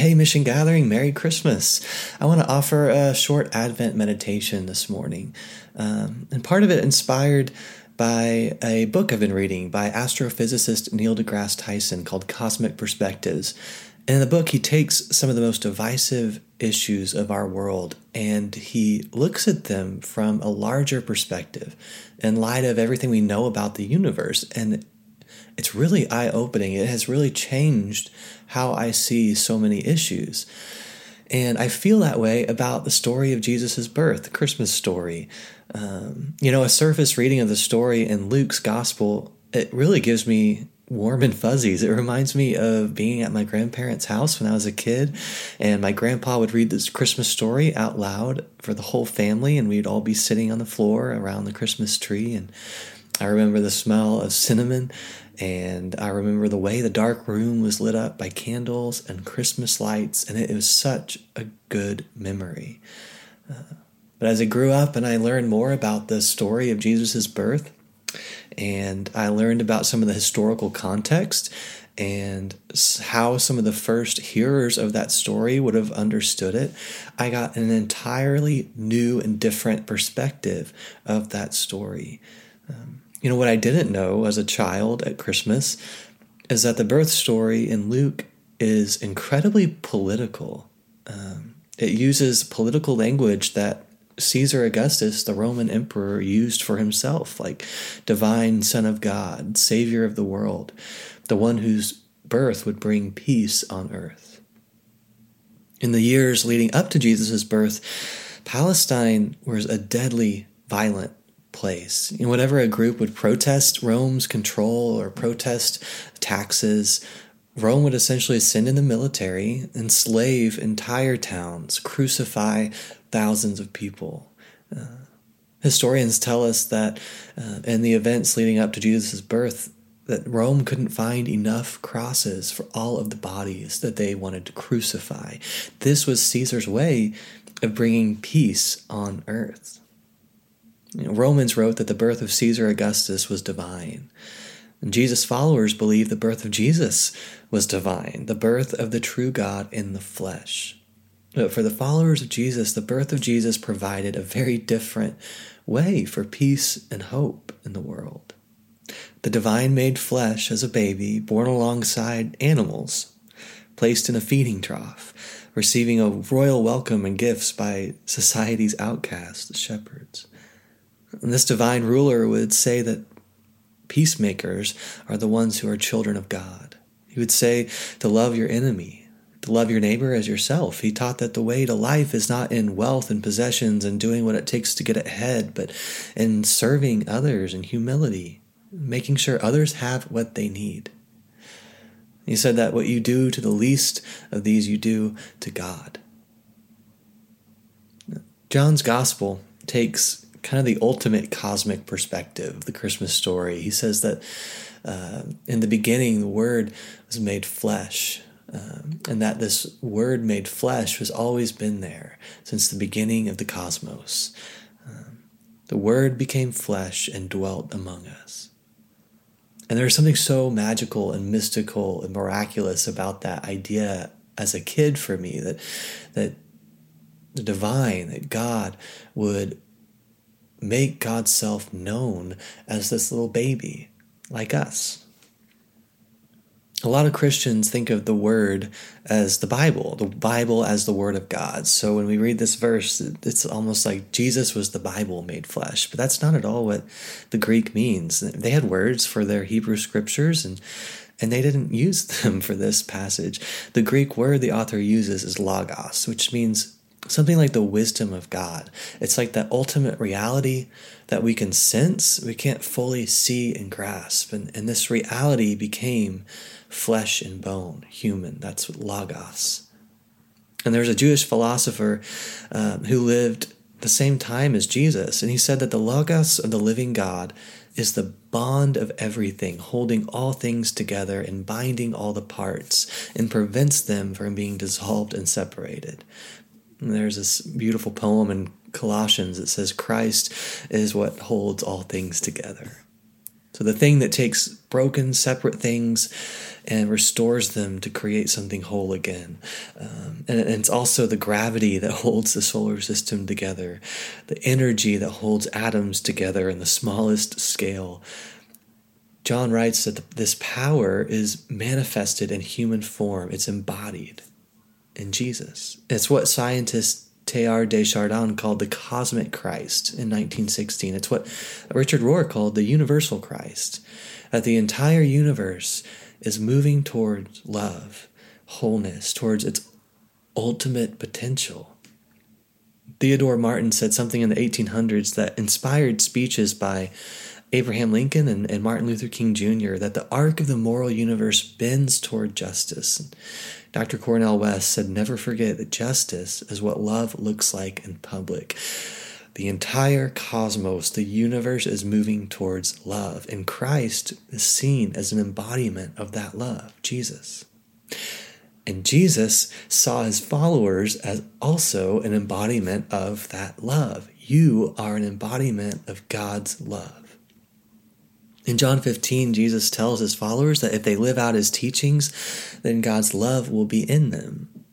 Hey, Mission Gathering, Merry Christmas. I want to offer a short Advent meditation this morning. Um, and part of it inspired by a book I've been reading by astrophysicist Neil deGrasse Tyson called Cosmic Perspectives. And in the book, he takes some of the most divisive issues of our world and he looks at them from a larger perspective in light of everything we know about the universe. And it's really eye opening. It has really changed how I see so many issues. And I feel that way about the story of Jesus' birth, the Christmas story. Um, you know, a surface reading of the story in Luke's gospel, it really gives me warm and fuzzies. It reminds me of being at my grandparents' house when I was a kid, and my grandpa would read this Christmas story out loud for the whole family, and we'd all be sitting on the floor around the Christmas tree. And I remember the smell of cinnamon and I remember the way the dark room was lit up by candles and Christmas lights, and it was such a good memory. Uh, but as I grew up and I learned more about the story of Jesus' birth, and I learned about some of the historical context and how some of the first hearers of that story would have understood it, I got an entirely new and different perspective of that story. Um, you know, what I didn't know as a child at Christmas is that the birth story in Luke is incredibly political. Um, it uses political language that Caesar Augustus, the Roman emperor, used for himself, like divine Son of God, Savior of the world, the one whose birth would bring peace on earth. In the years leading up to Jesus' birth, Palestine was a deadly, violent place. You know, whenever a group would protest Rome's control or protest taxes, Rome would essentially send in the military, enslave entire towns, crucify thousands of people. Uh, historians tell us that uh, in the events leading up to Jesus' birth, that Rome couldn't find enough crosses for all of the bodies that they wanted to crucify. This was Caesar's way of bringing peace on earth. Romans wrote that the birth of Caesar Augustus was divine. Jesus' followers believe the birth of Jesus was divine, the birth of the true God in the flesh. But for the followers of Jesus, the birth of Jesus provided a very different way for peace and hope in the world. The divine made flesh as a baby, born alongside animals, placed in a feeding trough, receiving a royal welcome and gifts by society's outcasts, the shepherds. And this divine ruler would say that peacemakers are the ones who are children of God. He would say to love your enemy, to love your neighbor as yourself. He taught that the way to life is not in wealth and possessions and doing what it takes to get ahead, but in serving others in humility, making sure others have what they need. He said that what you do to the least of these, you do to God. John's gospel takes kind of the ultimate cosmic perspective of the Christmas story. He says that uh, in the beginning, the Word was made flesh. Um, and that this word made flesh has always been there since the beginning of the cosmos. Um, the word became flesh and dwelt among us. And there's something so magical and mystical and miraculous about that idea as a kid for me that that the divine, that God would make God's self known as this little baby, like us. A lot of Christians think of the Word as the Bible, the Bible as the Word of God. So when we read this verse, it's almost like Jesus was the Bible made flesh. But that's not at all what the Greek means. They had words for their Hebrew scriptures, and and they didn't use them for this passage. The Greek word the author uses is logos, which means something like the wisdom of God. It's like that ultimate reality that we can sense, we can't fully see and grasp. And, and this reality became flesh and bone, human. That's logos. And there's a Jewish philosopher um, who lived the same time as Jesus, and he said that the logos of the living God is the bond of everything, holding all things together and binding all the parts, and prevents them from being dissolved and separated. And there's this beautiful poem in Colossians that says, Christ is what holds all things together. So the thing that takes broken, separate things and restores them to create something whole again. Uh, And it's also the gravity that holds the solar system together, the energy that holds atoms together in the smallest scale. John writes that this power is manifested in human form, it's embodied in Jesus. It's what scientist Teilhard de Chardin called the cosmic Christ in 1916. It's what Richard Rohr called the universal Christ. That the entire universe is moving towards love, wholeness, towards its ultimate potential. Theodore Martin said something in the 1800s that inspired speeches by Abraham Lincoln and, and Martin Luther King Jr. that the arc of the moral universe bends toward justice. Dr. Cornel West said, Never forget that justice is what love looks like in public. The entire cosmos, the universe is moving towards love, and Christ is seen as an embodiment of that love, Jesus. And Jesus saw his followers as also an embodiment of that love. You are an embodiment of God's love. In John 15, Jesus tells his followers that if they live out his teachings, then God's love will be in them.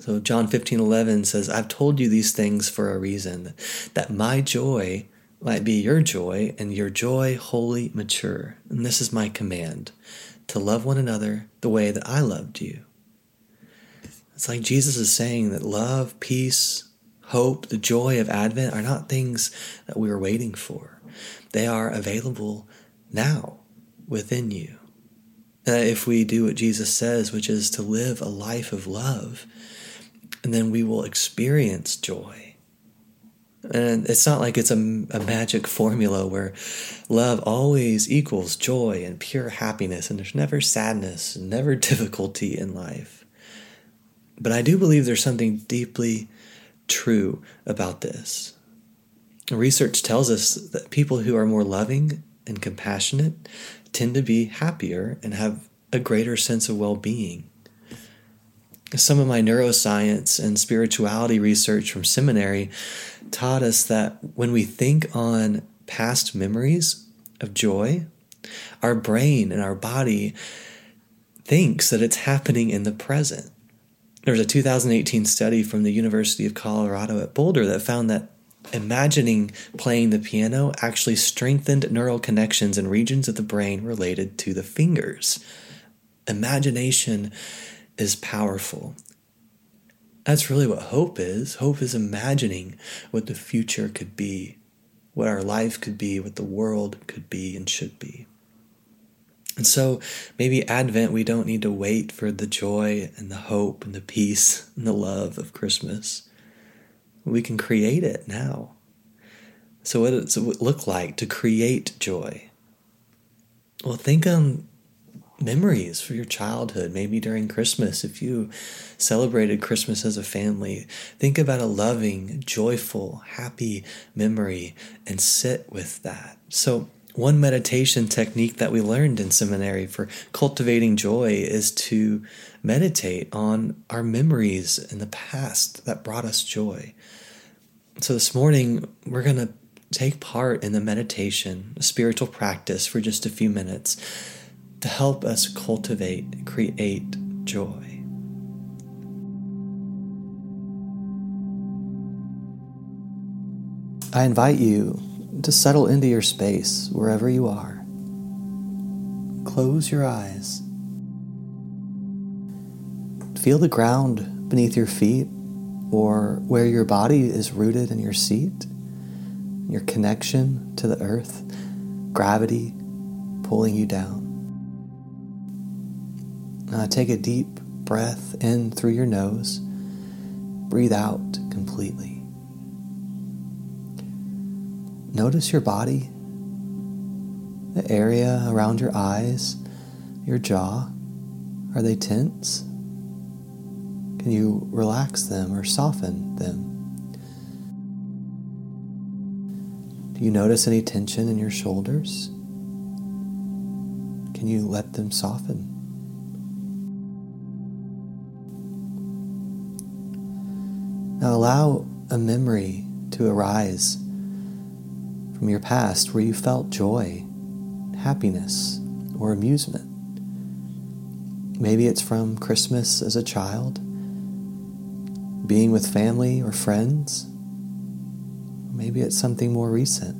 So John 15, 11 says, I've told you these things for a reason, that my joy might be your joy, and your joy wholly mature. And this is my command to love one another the way that I loved you. It's like Jesus is saying that love, peace, hope, the joy of Advent are not things that we are waiting for. They are available now within you. Uh, if we do what Jesus says, which is to live a life of love, and then we will experience joy. And it's not like it's a, a magic formula where love always equals joy and pure happiness, and there's never sadness, never difficulty in life. But I do believe there's something deeply true about this. Research tells us that people who are more loving and compassionate tend to be happier and have a greater sense of well being. Some of my neuroscience and spirituality research from seminary taught us that when we think on past memories of joy, our brain and our body thinks that it's happening in the present. There was a 2018 study from the University of Colorado at Boulder that found that imagining playing the piano actually strengthened neural connections in regions of the brain related to the fingers. Imagination is powerful. That's really what hope is. Hope is imagining what the future could be, what our life could be, what the world could be and should be. And so maybe Advent, we don't need to wait for the joy and the hope and the peace and the love of Christmas. We can create it now. So, what does it look like to create joy? Well, think on memories for your childhood, maybe during Christmas, if you celebrated Christmas as a family. Think about a loving, joyful, happy memory and sit with that. So, one meditation technique that we learned in seminary for cultivating joy is to meditate on our memories in the past that brought us joy. So, this morning, we're going to take part in the meditation, a spiritual practice for just a few minutes to help us cultivate create joy. I invite you to settle into your space wherever you are. Close your eyes. Feel the ground beneath your feet or where your body is rooted in your seat, your connection to the earth, gravity pulling you down. Uh, take a deep breath in through your nose. Breathe out completely. Notice your body, the area around your eyes, your jaw. Are they tense? Can you relax them or soften them? Do you notice any tension in your shoulders? Can you let them soften? Now allow a memory to arise from your past where you felt joy, happiness, or amusement. Maybe it's from Christmas as a child. being with family or friends. Maybe it's something more recent.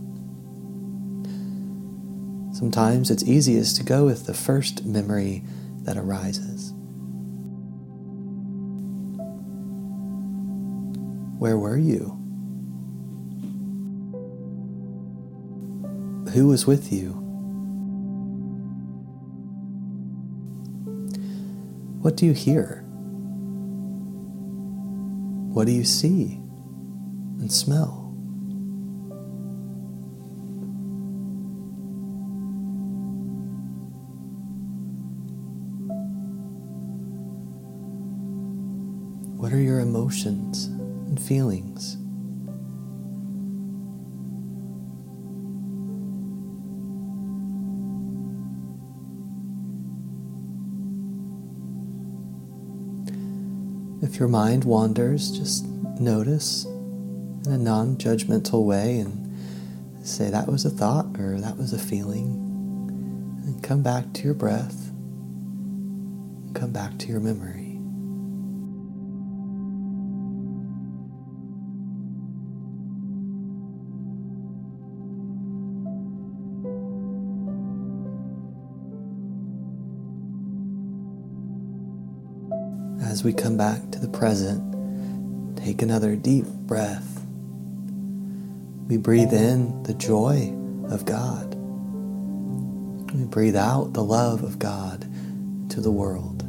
Sometimes it's easiest to go with the first memory that arises. Where were you? Who was with you? What do you hear? What do you see and smell? What are your emotions and feelings? If your mind wanders, just notice in a non judgmental way and say that was a thought or that was a feeling. And come back to your breath. Come back to your memory. As we come back to the present, take another deep breath. We breathe in the joy of God. We breathe out the love of God to the world.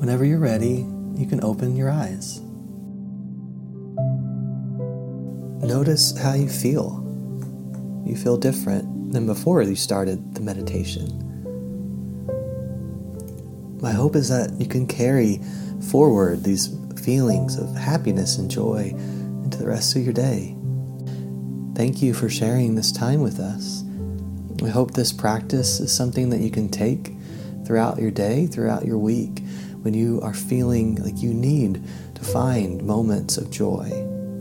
Whenever you're ready, you can open your eyes. Notice how you feel. You feel different than before you started the meditation. My hope is that you can carry forward these feelings of happiness and joy into the rest of your day. Thank you for sharing this time with us. We hope this practice is something that you can take throughout your day, throughout your week, when you are feeling like you need to find moments of joy,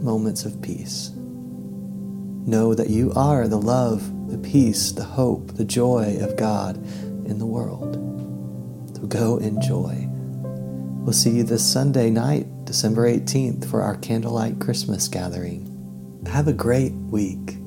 moments of peace. Know that you are the love, the peace, the hope, the joy of God in the world. So go enjoy. We'll see you this Sunday night, December 18th, for our candlelight Christmas gathering. Have a great week.